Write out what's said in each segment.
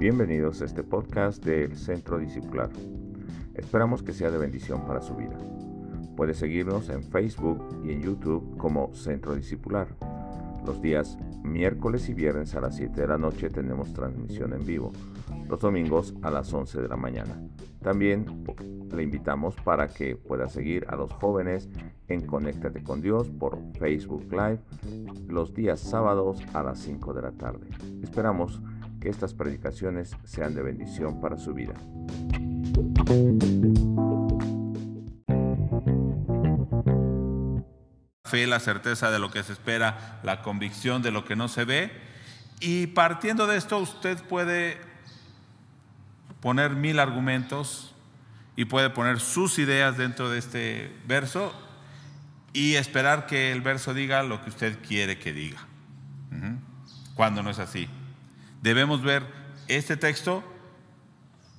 Bienvenidos a este podcast del Centro Discipular. Esperamos que sea de bendición para su vida. Puede seguirnos en Facebook y en YouTube como Centro Discipular. Los días miércoles y viernes a las 7 de la noche tenemos transmisión en vivo. Los domingos a las 11 de la mañana. También le invitamos para que pueda seguir a los jóvenes en Conéctate con Dios por Facebook Live los días sábados a las 5 de la tarde. Esperamos que estas predicaciones sean de bendición para su vida. Fe, la certeza de lo que se espera, la convicción de lo que no se ve. Y partiendo de esto, usted puede poner mil argumentos y puede poner sus ideas dentro de este verso y esperar que el verso diga lo que usted quiere que diga. Cuando no es así. Debemos ver este texto,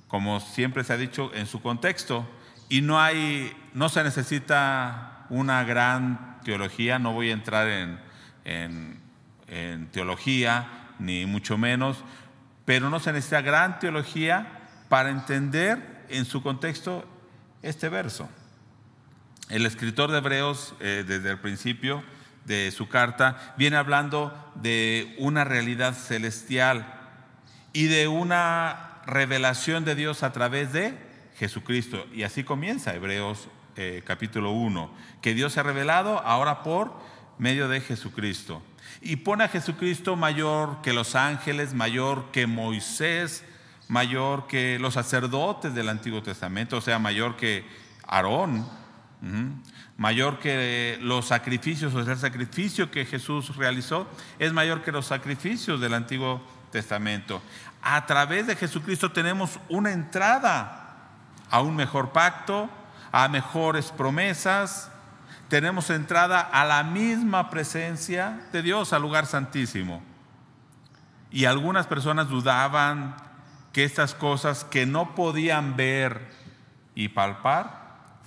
como siempre se ha dicho, en su contexto. Y no hay, no se necesita una gran teología, no voy a entrar en, en teología, ni mucho menos, pero no se necesita gran teología para entender en su contexto este verso. El escritor de Hebreos, eh, desde el principio de su carta, viene hablando de una realidad celestial y de una revelación de Dios a través de Jesucristo. Y así comienza Hebreos eh, capítulo 1, que Dios se ha revelado ahora por medio de Jesucristo. Y pone a Jesucristo mayor que los ángeles, mayor que Moisés, mayor que los sacerdotes del Antiguo Testamento, o sea, mayor que Aarón, mayor que los sacrificios, o sea, el sacrificio que Jesús realizó, es mayor que los sacrificios del Antiguo Testamento. A través de Jesucristo tenemos una entrada a un mejor pacto, a mejores promesas, tenemos entrada a la misma presencia de Dios, al lugar santísimo. Y algunas personas dudaban que estas cosas que no podían ver y palpar,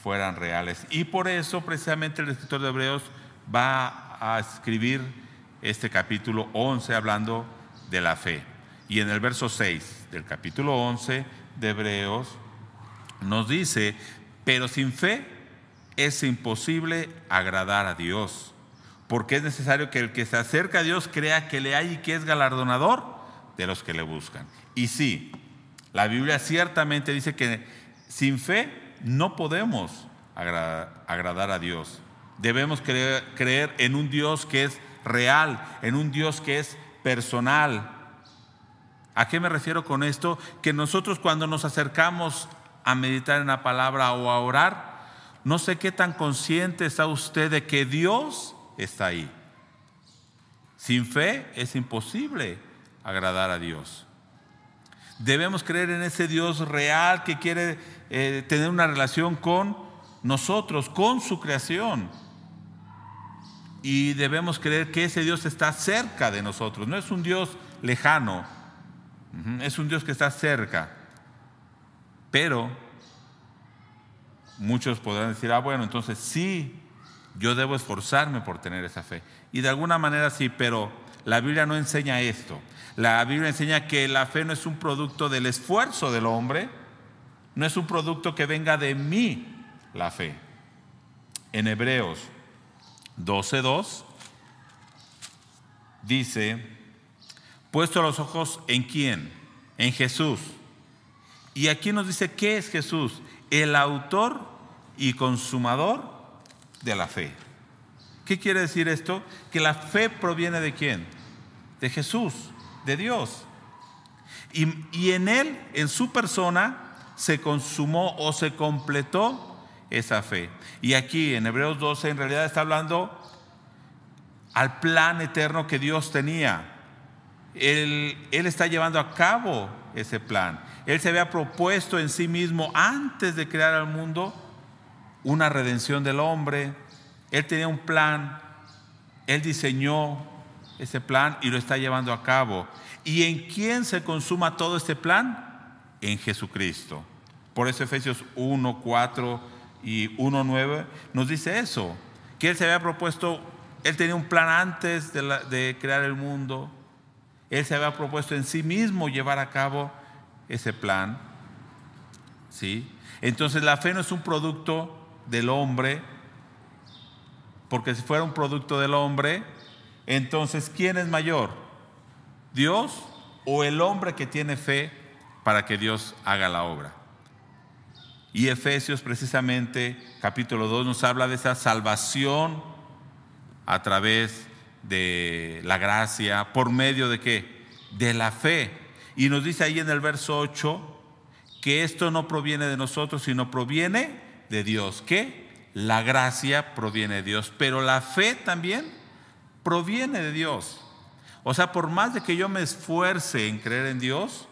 fueran reales. Y por eso precisamente el escritor de Hebreos va a escribir este capítulo 11 hablando de la fe. Y en el verso 6 del capítulo 11 de Hebreos nos dice, pero sin fe es imposible agradar a Dios, porque es necesario que el que se acerca a Dios crea que le hay y que es galardonador de los que le buscan. Y sí, la Biblia ciertamente dice que sin fe no podemos agradar, a Dios. Debemos creer, creer en un Dios que es real, en un Dios que es personal. ¿A qué me refiero con esto? Que nosotros cuando nos acercamos a meditar en la palabra o a orar, no sé qué tan consciente está usted de que Dios está ahí. Sin fe es imposible agradar a Dios. Debemos creer en ese Dios real que quiere eh, tener una relación con nosotros, con su creación. Y debemos creer que ese Dios está cerca de nosotros. No es un Dios lejano, es un Dios que está cerca. Pero muchos podrán decir, ah, bueno, entonces sí, yo debo esforzarme por tener esa fe. Y de alguna manera sí, pero la Biblia no enseña esto. La Biblia enseña que la fe no es un producto del esfuerzo del hombre, no es un producto que venga de mí, la fe. En Hebreos 12.2 dice, puesto los ojos en quién? En Jesús. Y aquí nos dice, ¿qué es Jesús? El autor y consumador de la fe. ¿Qué quiere decir esto? Que la fe proviene de quién? De Jesús de Dios. Y, en Él, en su persona, se consumó o se completó esa fe. Y aquí en Hebreos 12 en realidad está hablando al plan eterno que Dios tenía. Él, él, está llevando a cabo ese plan. Él se había propuesto en sí mismo antes de crear al mundo una redención del hombre. Él tenía un plan. Él diseñó ese plan y lo está llevando a cabo. ¿Y en quién se consuma todo este plan? En Jesucristo. Por eso Efesios 1, 4 y 1, 9 nos dice eso, que Él se había propuesto, Él tenía un plan antes de, de crear el mundo, Él se había propuesto en sí mismo llevar a cabo ese plan. ¿Sí? Entonces la fe no es un producto del hombre, porque si fuera un producto del hombre, entonces ¿quién es mayor? ¿Dios o el hombre que tiene fe para que Dios haga la obra? Y Efesios precisamente capítulo 2 nos habla de esa salvación a través de la gracia, por medio de qué? De la fe. Y nos dice ahí en el verso 8 que esto no proviene de nosotros, sino proviene de Dios. ¿Qué? La gracia proviene de Dios, pero la fe también proviene de Dios. O sea, por más de que yo me esfuerce en creer en Dios,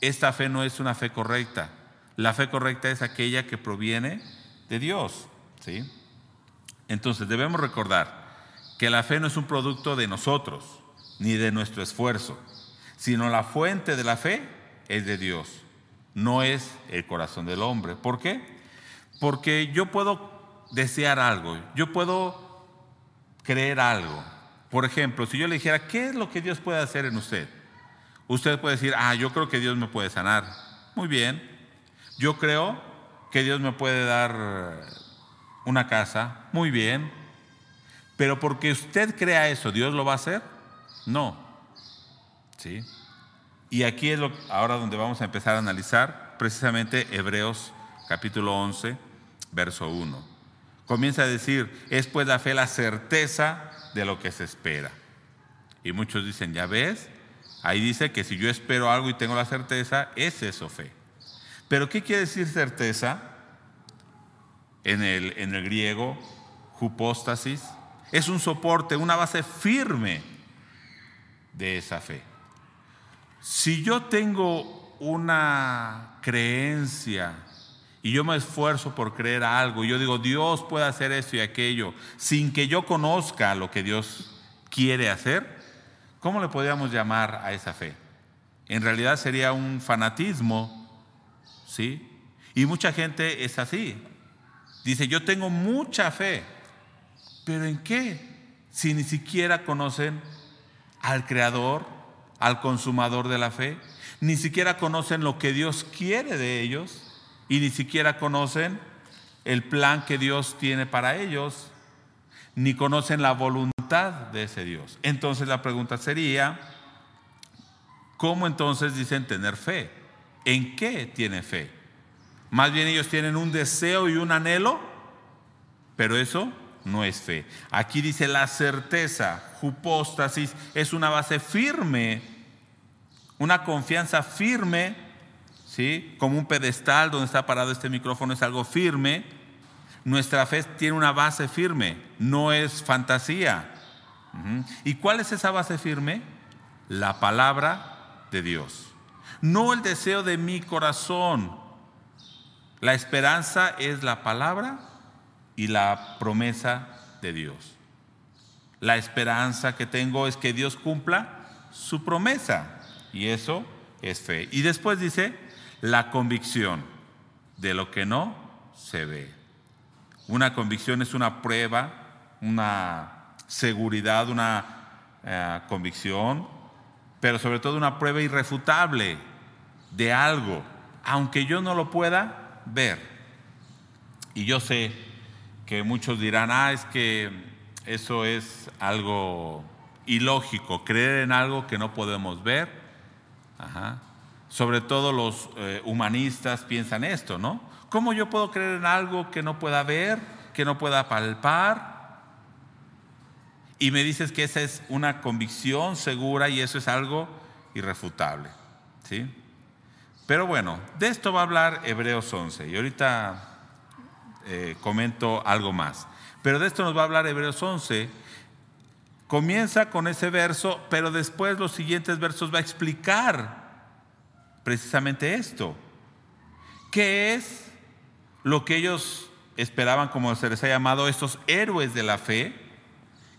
esta fe no es una fe correcta. La fe correcta es aquella que proviene de Dios, ¿sí? Entonces, debemos recordar que la fe no es un producto de nosotros, ni de nuestro esfuerzo, sino la fuente de la fe es de Dios, no es el corazón del hombre. ¿Por qué? Porque yo puedo desear algo, yo puedo creer algo. Por ejemplo, si yo le dijera, ¿qué es lo que Dios puede hacer en usted? Usted puede decir, ah, yo creo que Dios me puede sanar. Muy bien. Yo creo que Dios me puede dar una casa. Muy bien. Pero porque usted crea eso, ¿Dios lo va a hacer? No. ¿Sí? Y aquí es lo, ahora donde vamos a empezar a analizar precisamente Hebreos capítulo 11, verso 1. Comienza a decir, es pues la fe la certeza de lo que se espera. Y muchos dicen, ya ves, ahí dice que si yo espero algo y tengo la certeza, es eso fe. Pero ¿qué quiere decir certeza? En el, en el griego, hupóstasis, es un soporte, una base firme de esa fe. Si yo tengo una creencia y yo me esfuerzo por creer algo, y yo digo, Dios puede hacer esto y aquello, sin que yo conozca lo que Dios quiere hacer, ¿cómo le podríamos llamar a esa fe? En realidad sería un fanatismo, ¿sí? Y mucha gente es así. Dice, yo tengo mucha fe, ¿Pero en qué? Si ni siquiera conocen al Creador, al consumador de la fe, ni siquiera conocen lo que Dios quiere de ellos y ni siquiera conocen el plan que Dios tiene para ellos, ni conocen la voluntad de ese Dios. Entonces la pregunta sería, ¿cómo entonces dicen tener fe? ¿En qué tiene fe? Más bien ellos tienen un deseo y un anhelo, pero eso no es fe. Aquí dice la certeza, hupóstasis, es una base firme, una confianza firme, Como un pedestal donde está parado este micrófono es algo firme. Nuestra fe tiene una base firme, no es fantasía. ¿Y cuál es esa base firme? La palabra de Dios. No el deseo de mi corazón. La esperanza es la palabra y la promesa de Dios. La esperanza que tengo es que Dios cumpla su promesa y eso es fe. Y después dice la convicción de lo que no se ve. Una convicción es una prueba, una seguridad, una eh, convicción, pero sobre todo una prueba irrefutable de algo, aunque yo no lo pueda ver. Y yo sé que muchos dirán, ah, es que eso es algo ilógico, creer en algo que no podemos ver. Sobre todo los eh, humanistas piensan esto, ¿no? ¿Cómo yo puedo creer en algo que no pueda ver, que no pueda palpar? Y me dices que esa es una convicción segura y eso es algo irrefutable, ¿sí? Pero bueno, de esto va a hablar Hebreos 11 y ahorita eh, comento algo más. Pero de esto nos va a hablar Hebreos 11. Comienza con ese verso, pero después los siguientes versos va a explicar precisamente esto. ¿Qué es lo que ellos esperaban, como se les ha llamado, estos héroes de la fe?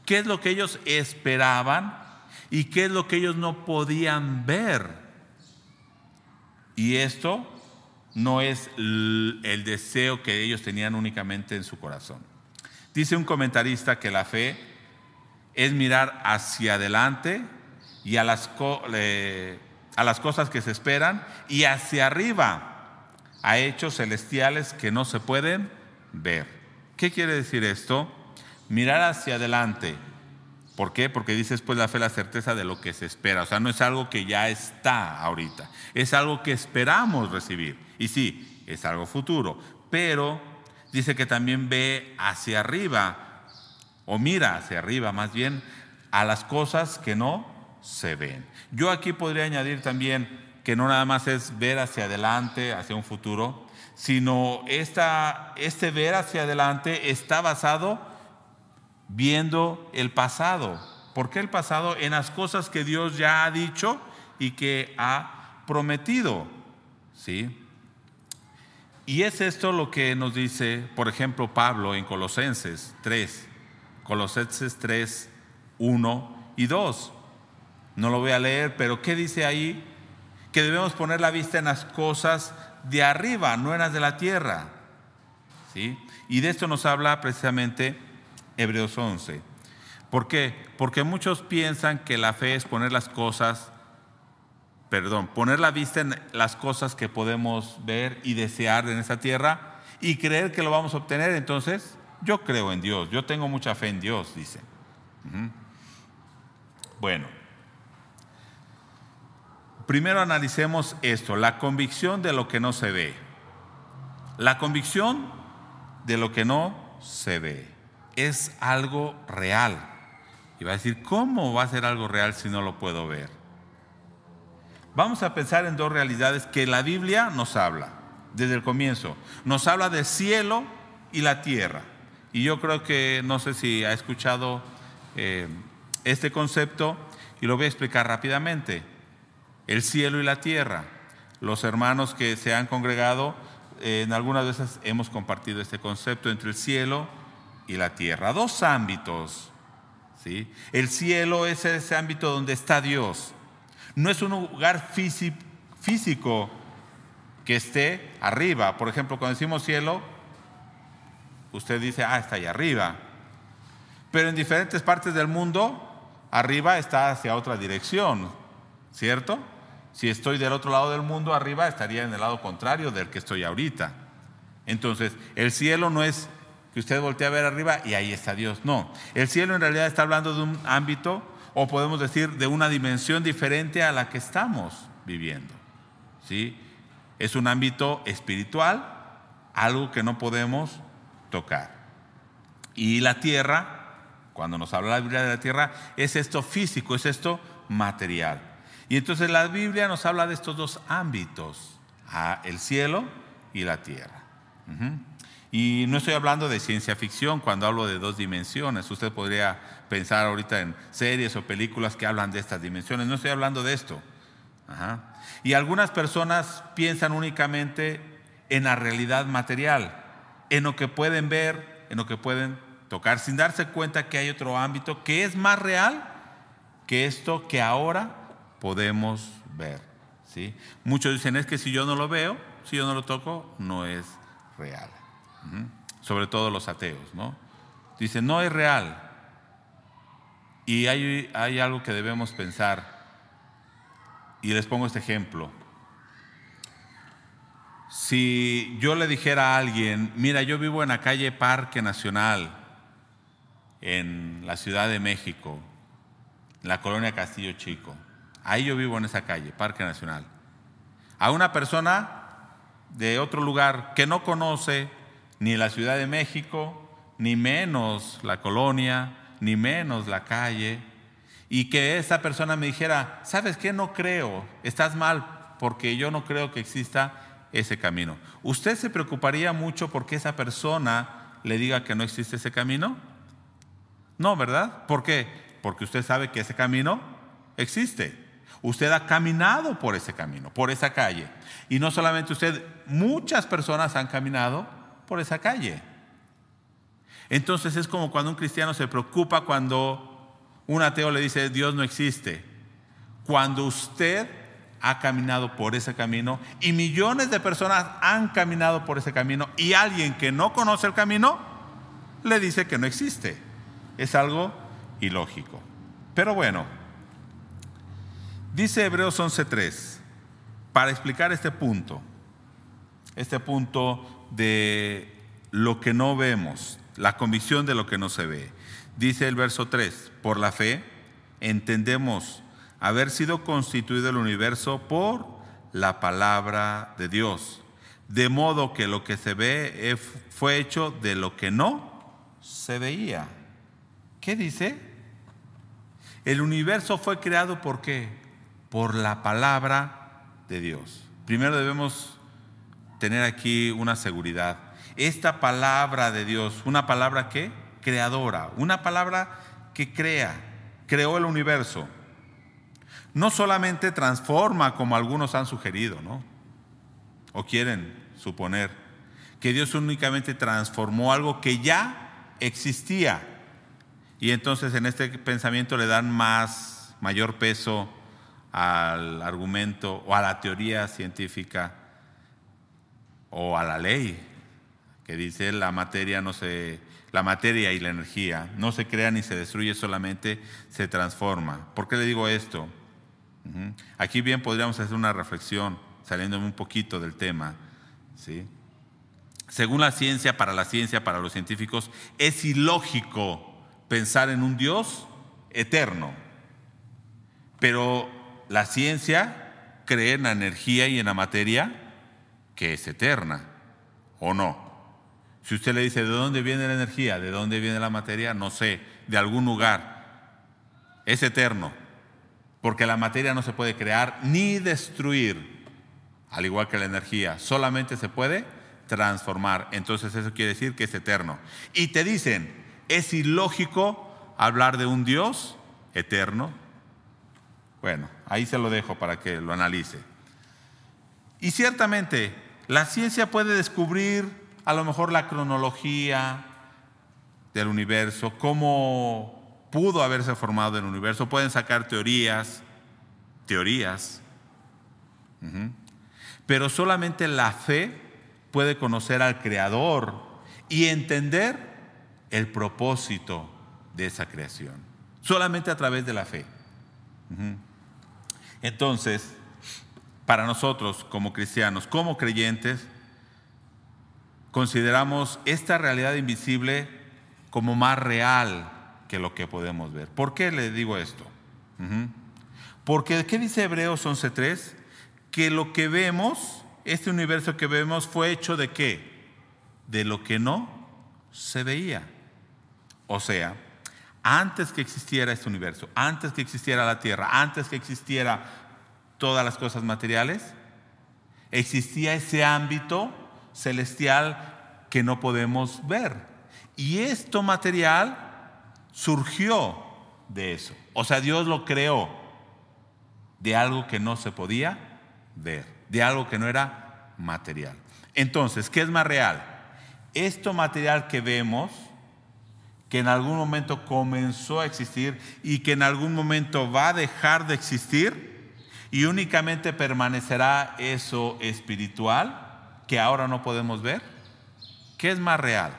¿Qué es lo que ellos esperaban y qué es lo que ellos no podían ver? Y esto no es el deseo que ellos tenían únicamente en su corazón. Dice un comentarista que la fe es mirar hacia adelante y a las, a las cosas que se esperan y hacia arriba, a hechos celestiales que no se pueden ver. ¿Qué quiere decir esto? Mirar hacia adelante. ¿Por qué? Porque dice después la fe, la certeza de lo que se espera. O sea, no es algo que ya está ahorita, es algo que esperamos recibir. Y sí, es algo futuro, pero dice que también ve hacia arriba, o mira hacia arriba más bien, a las cosas que no se ven. Yo aquí podría añadir también que no nada más es ver hacia adelante, hacia un futuro, sino esta, este ver hacia adelante está basado viendo el pasado. ¿Por qué el pasado? En las cosas que Dios ya ha dicho y que ha prometido. ¿Sí? Y es esto lo que nos dice, por ejemplo, Pablo en Colosenses 3, Colosenses 3, 1 y 2. No lo voy a leer, pero ¿qué dice ahí? Que debemos poner la vista en las cosas de arriba, no en las de la tierra. ¿Sí? Y de esto nos habla precisamente Hebreos 11. ¿Por qué? Porque muchos piensan que la fe es poner las cosas, perdón, poner la vista en las cosas que podemos ver y desear en esa tierra y creer que lo vamos a obtener. Entonces, yo creo en Dios, yo tengo mucha fe en Dios, dice. Bueno, Primero analicemos esto, la convicción de lo que no se ve. La convicción de lo que no se ve es algo real. Y va a decir, ¿cómo va a ser algo real si no lo puedo ver? Vamos a pensar en dos realidades que la Biblia nos habla desde el comienzo. Nos habla del cielo y la tierra. Y yo creo que, no sé si ha escuchado eh, este concepto y lo voy a explicar rápidamente el cielo y la tierra. Los hermanos que se han congregado, eh, en algunas veces hemos compartido este concepto entre el cielo y la tierra. Dos ámbitos. ¿sí? El cielo es ese ámbito donde está Dios. No es un lugar físico que esté arriba. Por ejemplo, cuando decimos cielo, usted dice, ah, está ahí arriba. Pero en diferentes partes del mundo, arriba está hacia otra dirección, ¿cierto? Si estoy del otro lado del mundo, arriba estaría en el lado contrario del que estoy ahorita. Entonces, el cielo no es que usted voltee a ver arriba y ahí está Dios. No, el cielo en realidad está hablando de un ámbito, o podemos decir, de una dimensión diferente a la que estamos viviendo. ¿Sí? Es un ámbito espiritual, algo que no podemos tocar. Y la tierra, cuando nos habla la Biblia de la tierra, es esto físico, es esto material. Y entonces la Biblia nos habla de estos dos ámbitos, el cielo y la tierra. Y no estoy hablando de ciencia ficción cuando hablo de dos dimensiones. Usted podría pensar ahorita en series o películas que hablan de estas dimensiones. No estoy hablando de esto. Y algunas personas piensan únicamente en la realidad material, en lo que pueden ver, en lo que pueden tocar, sin darse cuenta que hay otro ámbito que es más real que esto que ahora podemos ver. ¿sí? Muchos dicen, es que si yo no lo veo, si yo no lo toco, no es real. Sobre todo los ateos, ¿no? Dicen, no es real. Y hay, hay algo que debemos pensar. Y les pongo este ejemplo. Si yo le dijera a alguien, mira, yo vivo en la calle Parque Nacional, en la Ciudad de México, en la colonia Castillo Chico, Ahí yo vivo en esa calle, Parque Nacional. A una persona de otro lugar que no conoce ni la Ciudad de México, ni menos la colonia, ni menos la calle, y que esa persona me dijera, ¿sabes qué? No creo, estás mal, porque yo no creo que exista ese camino. ¿Usted se preocuparía mucho porque esa persona le diga que no existe ese camino? No, ¿verdad? ¿Por qué? Porque usted sabe que ese camino existe. Usted ha caminado por ese camino, por esa calle. Y no solamente usted, muchas personas han caminado por esa calle. Entonces es como cuando un cristiano se preocupa cuando un ateo le dice Dios no existe. Cuando usted ha caminado por ese camino y millones de personas han caminado por ese camino y alguien que no conoce el camino le dice que no existe. Es algo ilógico. Pero bueno, Dice Hebreos 11.3, para explicar este punto, este punto de lo que no vemos, la convicción de lo que no se ve. Dice el verso 3, por la fe entendemos haber sido constituido el universo por la palabra de Dios, de modo que lo que se ve fue hecho de lo que no se veía. ¿Qué dice? El universo fue creado por qué? Por la palabra de Dios. Primero debemos tener aquí una seguridad. Esta palabra de Dios, una palabra que creadora, una palabra que crea, creó el universo. No solamente transforma como algunos han sugerido, ¿no? O quieren suponer que Dios únicamente transformó algo que ya existía y entonces en este pensamiento le dan más, mayor peso al argumento o a la teoría científica o a la ley que dice la materia no se la materia y la energía no se crea ni se destruye, solamente se transforma. ¿Por qué le digo esto? Aquí bien podríamos hacer una reflexión, saliéndome un poquito del tema. ¿sí? Según la ciencia, para la ciencia, para los científicos, es ilógico pensar en un Dios eterno. Pero la ciencia cree en la energía y en la materia que es eterna, ¿o no? Si usted le dice, ¿de dónde viene la energía? ¿De dónde viene la materia? No sé, de algún lugar. Es eterno, porque la materia no se puede crear ni destruir, al igual que la energía, solamente se puede transformar. Entonces eso quiere decir que es eterno. Y te dicen, ¿Es ilógico hablar de un Dios eterno? Bueno, ahí se lo dejo para que lo analice. Y ciertamente, la ciencia puede descubrir a lo mejor la cronología del universo, cómo pudo haberse formado el universo, pueden sacar teorías, teorías, pero solamente la fe puede conocer al Creador y entender el propósito de esa creación. Solamente a través de la fe. Entonces, para nosotros como cristianos, como creyentes, consideramos esta realidad invisible como más real que lo que podemos ver. ¿Por qué le digo esto? Porque, ¿qué dice Hebreos 11.3? Que lo que vemos, este universo que vemos, fue hecho de qué? De lo que no se veía. O sea, antes que existiera este universo, antes que existiera la tierra, antes que existiera todas las cosas materiales, existía ese ámbito celestial que no podemos ver. Y esto material surgió de eso. O sea, Dios lo creó de algo que no se podía ver, de algo que no era material. Entonces, ¿qué es más real? Esto material que vemos, que en algún momento comenzó a existir y que en algún momento va a dejar de existir y únicamente permanecerá eso espiritual que ahora no podemos ver? ¿Qué es más real?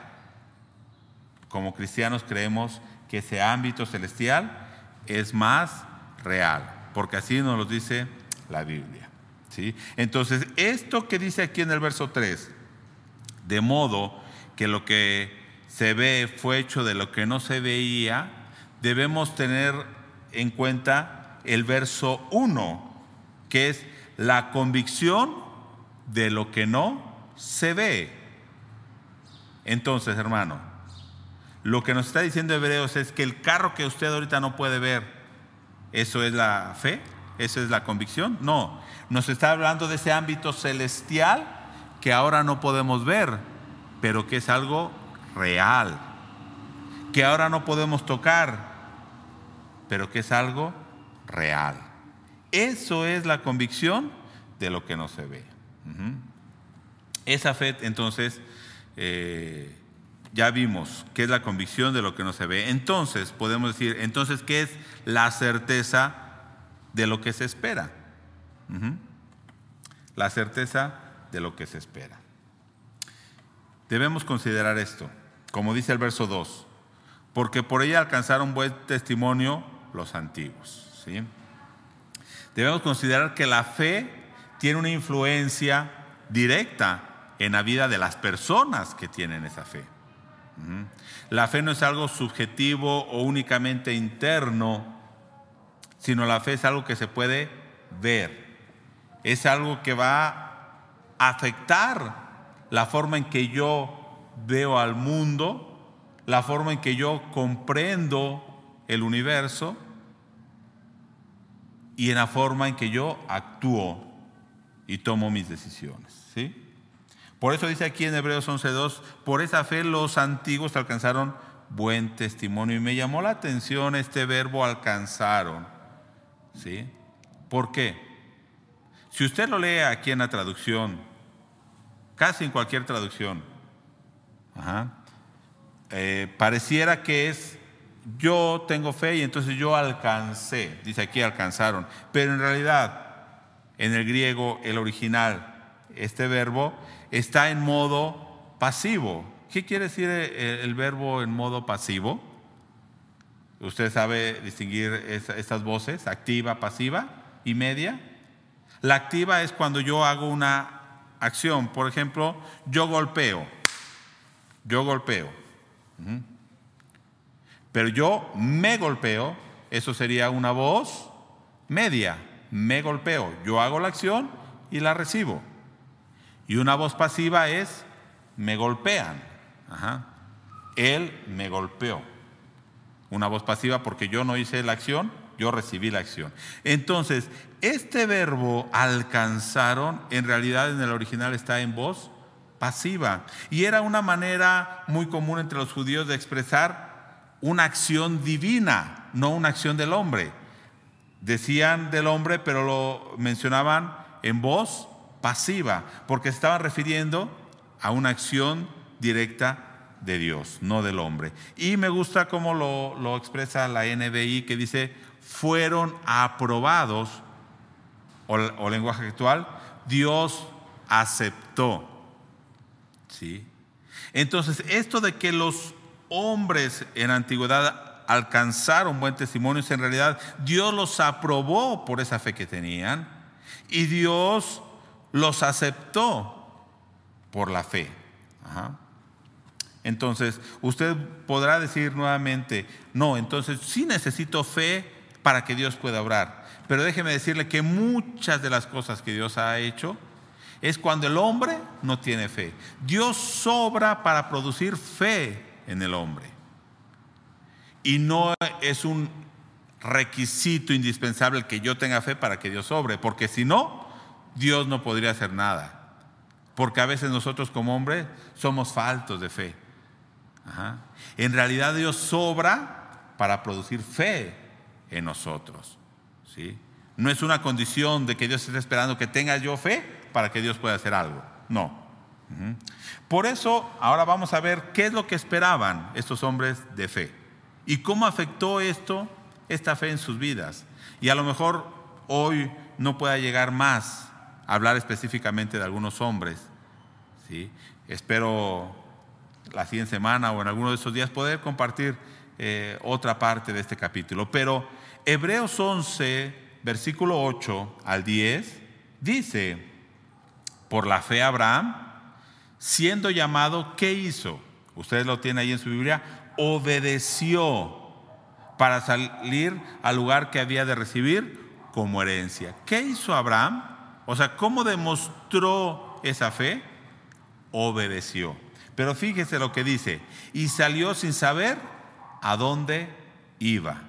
Como cristianos creemos que ese ámbito celestial es más real, porque así nos lo dice la Biblia. ¿sí? Entonces, esto que dice aquí en el verso 3, de modo que lo que se ve fue hecho de lo que no se veía, debemos tener en cuenta el verso 1, que es la convicción de lo que no se ve. Entonces, hermano, lo que nos está diciendo Hebreos es que el carro que usted ahorita no puede ver, ¿eso es la fe? ¿Eso es la convicción? No, nos está hablando de ese ámbito celestial que ahora no podemos ver, pero que es algo real, que ahora no podemos tocar, pero que es algo real. Eso es la convicción de lo que no se ve. Esa fe, entonces, eh, ya vimos que es la convicción de lo que no se ve. Entonces, podemos decir, entonces, ¿qué es la certeza de lo que se espera? La certeza de lo que se espera. Debemos considerar esto como dice el verso 2, porque por ella alcanzaron buen testimonio los antiguos. Debemos considerar que la fe tiene una influencia directa en la vida de las personas que tienen esa fe. La fe no es algo subjetivo o únicamente interno, sino la fe es algo que se puede ver. Es algo que va a afectar la forma en que yo veo al mundo, la forma en que yo comprendo el universo y en la forma en que yo actúo y tomo mis decisiones. ¿sí? Por eso dice aquí en Hebreos 11.2, por esa fe los antiguos alcanzaron buen testimonio. Y me llamó la atención este verbo alcanzaron. ¿Sí? ¿Por qué? Si usted lo lee aquí en la traducción, casi en cualquier traducción, eh, pareciera que es yo tengo fe y entonces yo alcancé, dice aquí alcanzaron, pero en realidad en el griego, el original, este verbo está en modo pasivo. ¿Qué quiere decir el, verbo en modo pasivo? Usted sabe distinguir estas voces, activa, pasiva y media. La activa es cuando yo hago una acción. Por ejemplo, yo golpeo. Yo golpeo. Pero yo me golpeo, eso sería una voz media. Me golpeo. Yo hago la acción y la recibo. Y una voz pasiva es, me golpean. Él me golpeó. Una voz pasiva porque yo no hice la acción, yo recibí la acción. Entonces, este verbo alcanzaron, en realidad en el original está en voz pasiva. Y era una manera muy común entre los judíos de expresar una acción divina, no una acción del hombre. Decían del hombre, pero lo mencionaban en voz pasiva, porque estaban refiriendo a una acción directa de Dios, no del hombre. Y me gusta cómo lo, expresa la NBI, que dice, fueron aprobados, o lenguaje actual, Dios aceptó. ¿Sí? Entonces, esto de que los hombres en antigüedad alcanzaron buen testimonio, en realidad Dios los aprobó por esa fe que tenían y Dios los aceptó por la fe. Entonces, usted podrá decir nuevamente, no, entonces sí necesito fe para que Dios pueda obrar. Pero déjeme decirle que muchas de las cosas que Dios ha hecho es cuando el hombre no tiene fe. Dios sobra para producir fe en el hombre. Y no es un requisito indispensable que yo tenga fe para que Dios sobre, porque si no, Dios no podría hacer nada. Porque a veces nosotros como hombres somos faltos de fe. En realidad Dios sobra para producir fe en nosotros. ¿sí? No es una condición de que Dios esté esperando que tenga yo fe para que Dios pueda hacer algo. No. Por eso ahora vamos a ver qué es lo que esperaban estos hombres de fe y cómo afectó esto, esta fe en sus vidas. Y a lo mejor hoy no pueda llegar más hablar específicamente de algunos hombres. ¿sí? Espero la siguiente semana o en alguno de esos días poder compartir eh, otra parte de este capítulo. Pero Hebreos 11, versículo 8 al 10, dice, por la fe Abraham, siendo llamado, ¿qué hizo? Ustedes lo tienen ahí en su Biblia, obedeció para salir al lugar que había de recibir como herencia. ¿Qué hizo Abraham? O sea, ¿cómo demostró esa fe? Obedeció. Pero fíjese lo que dice, y salió sin saber a dónde iba.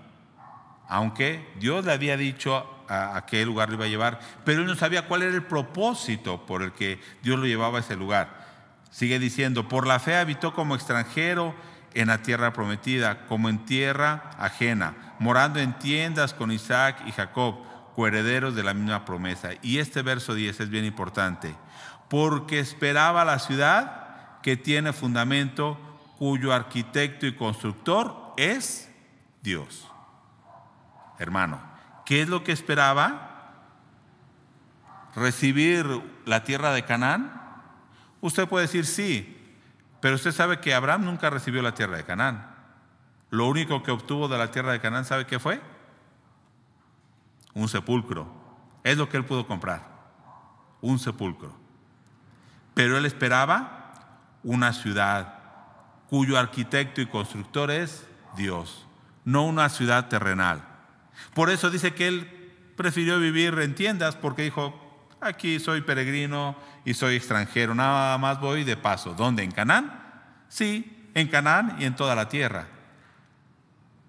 Aunque Dios le había dicho a, qué lugar lo iba a llevar, pero él no sabía cuál era el propósito por el que Dios lo llevaba a ese lugar. Sigue diciendo, por la fe habitó como extranjero en la tierra prometida, como en tierra ajena, morando en tiendas con Isaac y Jacob coherederos de la misma promesa. Y este verso 10 es bien importante, porque esperaba la ciudad que tiene fundamento, cuyo arquitecto y constructor es Dios. Hermano, ¿qué es lo que esperaba? ¿Recibir la tierra de Canaán? Usted puede decir sí, pero usted sabe que Abraham nunca recibió la tierra de Canaán. Lo único que obtuvo de la tierra de Canaán, ¿sabe qué fue? un sepulcro. Es lo que él pudo comprar, un sepulcro. Pero él esperaba una ciudad cuyo arquitecto y constructor es Dios, no una ciudad terrenal. Por eso dice que él prefirió vivir en tiendas porque dijo, aquí soy peregrino y soy extranjero, nada más voy de paso. ¿Dónde? ¿En Canaán? Sí, en Canaán y en toda la tierra.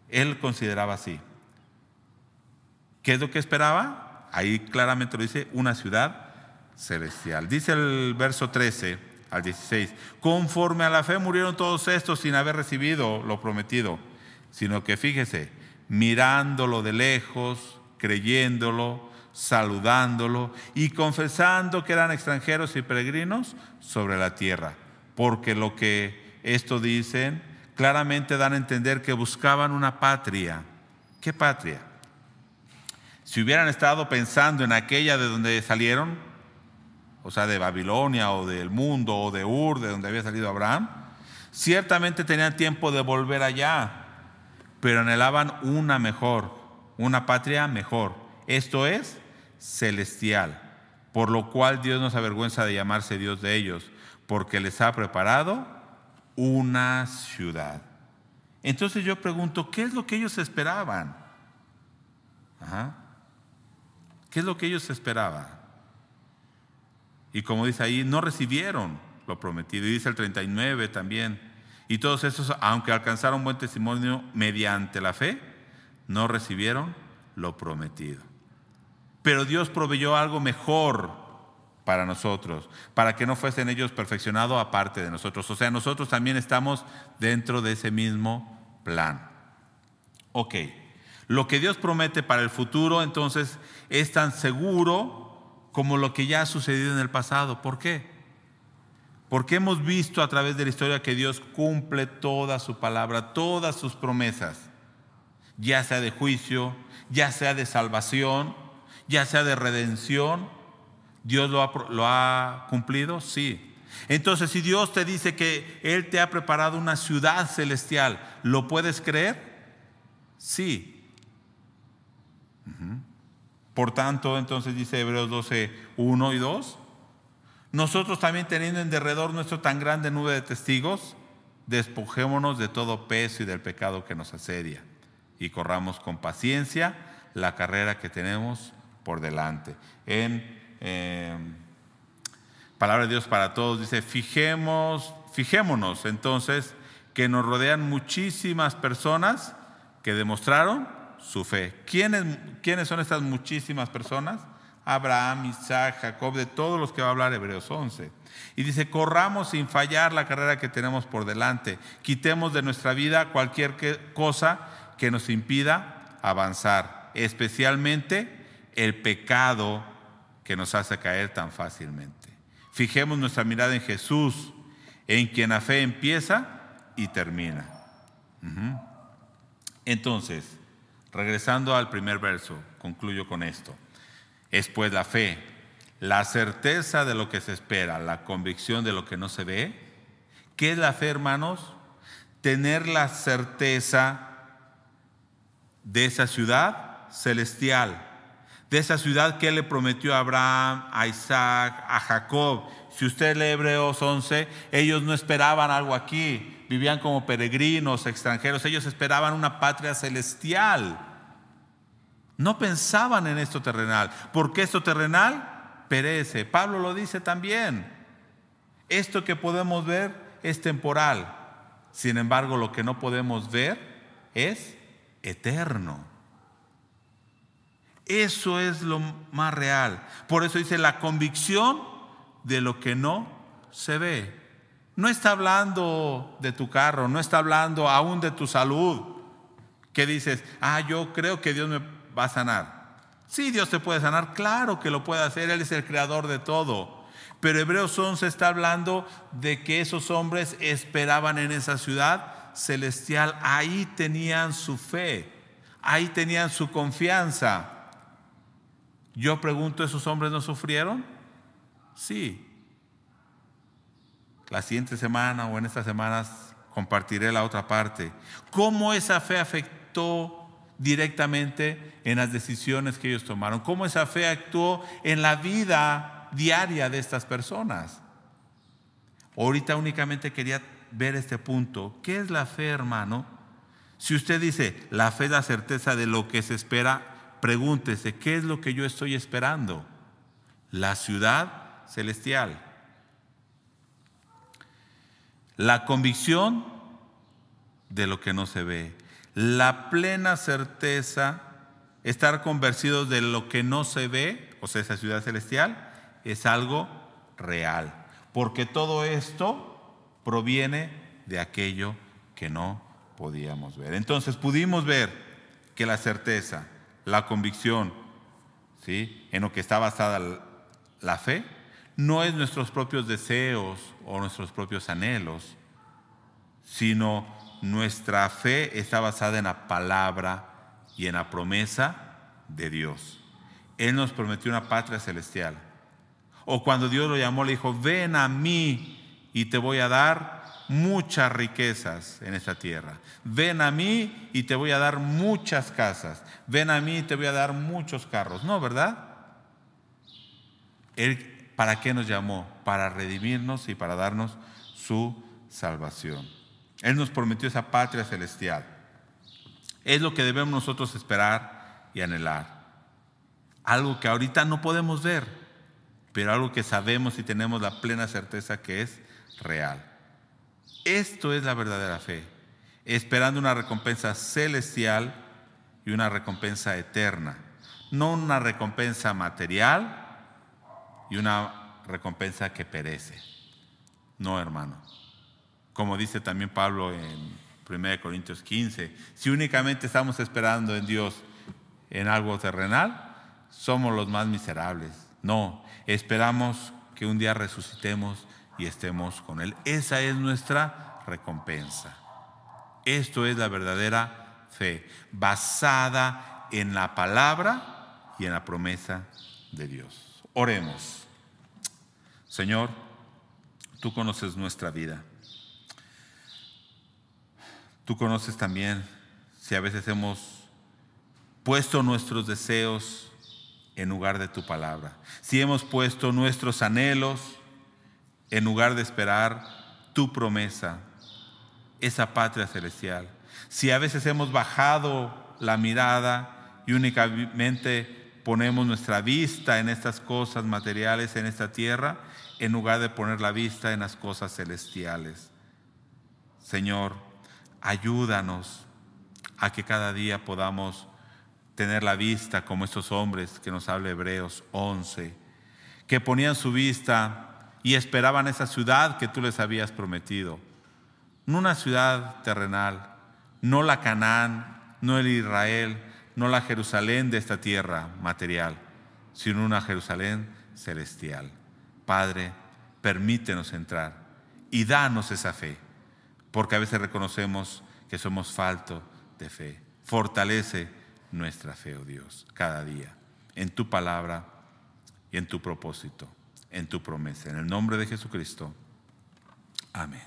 Él consideraba así. ¿Qué es lo que esperaba? Ahí claramente lo dice, una ciudad celestial. Dice el verso 13 al 16, conforme a la fe murieron todos estos sin haber recibido lo prometido, sino que fíjese, mirándolo de lejos, creyéndolo, saludándolo y confesando que eran extranjeros y peregrinos sobre la tierra. Porque lo que esto dicen claramente dan a entender que buscaban una patria. ¿Qué patria? Si hubieran estado pensando en aquella de donde salieron, o sea, de Babilonia o del mundo o de Ur, de donde había salido Abraham, ciertamente tenían tiempo de volver allá, pero anhelaban una mejor, una patria mejor. Esto es celestial, por lo cual Dios no se avergüenza de llamarse Dios de ellos, porque les ha preparado una ciudad. Entonces yo pregunto, ¿qué es lo que ellos esperaban? ¿Qué es lo que ellos esperaban? Y como dice ahí, no recibieron lo prometido. Y dice el 39 también. Y todos esos, aunque alcanzaron buen testimonio mediante la fe, no recibieron lo prometido. Pero Dios proveyó algo mejor para nosotros, para que no fuesen ellos perfeccionados aparte de nosotros. O sea, nosotros también estamos dentro de ese mismo plan. Ok, lo que Dios promete para el futuro entonces es tan seguro como lo que ya ha sucedido en el pasado. ¿Por qué? Porque hemos visto a través de la historia que Dios cumple toda su palabra, todas sus promesas, ya sea de juicio, ya sea de salvación, ya sea de redención, ¿Dios lo ha, cumplido? Sí. Entonces, si Dios te dice que Él te ha preparado una ciudad celestial, ¿lo puedes creer? Sí. Por tanto, entonces dice Hebreos 12, 1 y 2, nosotros también teniendo en derredor nuestro tan grande nube de testigos, despojémonos de todo peso y del pecado que nos asedia y corramos con paciencia la carrera que tenemos por delante. En eh, Palabra de Dios para todos dice, fijemos, fijémonos entonces que nos rodean muchísimas personas que demostraron su fe. ¿Quiénes, ¿Quiénes son estas muchísimas personas? Abraham, Isaac, Jacob, de todos los que va a hablar Hebreos 11. Y dice, corramos sin fallar la carrera que tenemos por delante. Quitemos de nuestra vida cualquier cosa que nos impida avanzar, especialmente el pecado que nos hace caer tan fácilmente. Fijemos nuestra mirada en Jesús, en quien la fe empieza y termina. Entonces, regresando al primer verso, concluyo con esto. Es pues la fe, la certeza de lo que se espera, la convicción de lo que no se ve. ¿Qué es la fe, hermanos? Tener la certeza de esa ciudad celestial de esa ciudad que le prometió a Abraham, a Isaac, a Jacob. Si usted lee Hebreos 11, ellos no esperaban algo aquí, vivían como peregrinos, extranjeros, ellos esperaban una patria celestial. No pensaban en esto terrenal, porque esto terrenal perece. Pablo lo dice también. Esto que podemos ver es temporal. Sin embargo, lo que no podemos ver es eterno. Eso es lo más real. Por eso dice la convicción de lo que no se ve. No está hablando de tu carro, no está hablando aún de tu salud. Que dices, ah, yo creo que Dios me va a sanar. Sí, Dios te puede sanar, claro que lo puede hacer, Él es el creador de todo. Pero Hebreos 11 está hablando de que esos hombres esperaban en esa ciudad celestial, ahí tenían su fe, ahí tenían su confianza. Yo pregunto, ¿esos hombres no sufrieron? Sí. La siguiente semana o en estas semanas compartiré la otra parte. ¿Cómo esa fe afectó directamente en las decisiones que ellos tomaron, cómo esa fe actuó en la vida diaria de estas personas. Ahorita únicamente quería ver este punto. ¿Qué es la fe, hermano? Si usted dice, la fe es la certeza de lo que se espera, pregúntese, ¿qué es lo que yo estoy esperando? La ciudad celestial. La convicción de lo que no se ve. La plena certeza, estar convencidos de lo que no se ve, o sea, esa ciudad celestial, es algo real. Porque todo esto proviene de aquello que no podíamos ver. Entonces pudimos ver que la certeza, la convicción, ¿sí? en lo que está basada la fe, no es nuestros propios deseos o nuestros propios anhelos, sino nuestra fe está basada en la palabra y en la promesa de Dios. Él nos prometió una patria celestial. O cuando Dios lo llamó, le dijo, ven a mí y te voy a dar muchas riquezas en esta tierra. Ven a mí y te voy a dar muchas casas. Ven a mí y te voy a dar muchos carros. No, ¿verdad? Él, ¿para qué nos llamó? Para redimirnos y para darnos su salvación. Él nos prometió esa patria celestial. Es lo que debemos nosotros esperar y anhelar. Algo que ahorita no podemos ver, pero algo que sabemos y tenemos la plena certeza que es real. Esto es la verdadera fe, esperando una recompensa celestial y una recompensa eterna, no una recompensa material y una recompensa que perece. No, hermano. Como dice también Pablo en 1 Corintios 15, si únicamente estamos esperando en Dios en algo terrenal, somos los más miserables. No, esperamos que un día resucitemos y estemos con Él. Esa es nuestra recompensa. Esto es la verdadera fe, basada en la palabra y en la promesa de Dios. Oremos. Señor, tú conoces nuestra vida. Tú conoces también si a veces hemos puesto nuestros deseos en lugar de tu palabra. Si hemos puesto nuestros anhelos en lugar de esperar tu promesa, esa patria celestial. Si a veces hemos bajado la mirada y únicamente ponemos nuestra vista en estas cosas materiales en esta tierra, en lugar de poner la vista en las cosas celestiales. Señor, ayúdanos a que cada día podamos tener la vista como estos hombres que nos habla Hebreos 11, que ponían su vista y esperaban esa ciudad que tú les habías prometido. No una ciudad terrenal, no la Canaán, no el Israel, no la Jerusalén de esta tierra material, sino una Jerusalén celestial. Padre, permítenos entrar y danos esa fe, porque a veces reconocemos que somos falto de fe. Fortalece nuestra fe, oh Dios, cada día, en tu palabra y en tu propósito en tu promesa. En el nombre de Jesucristo. Amén.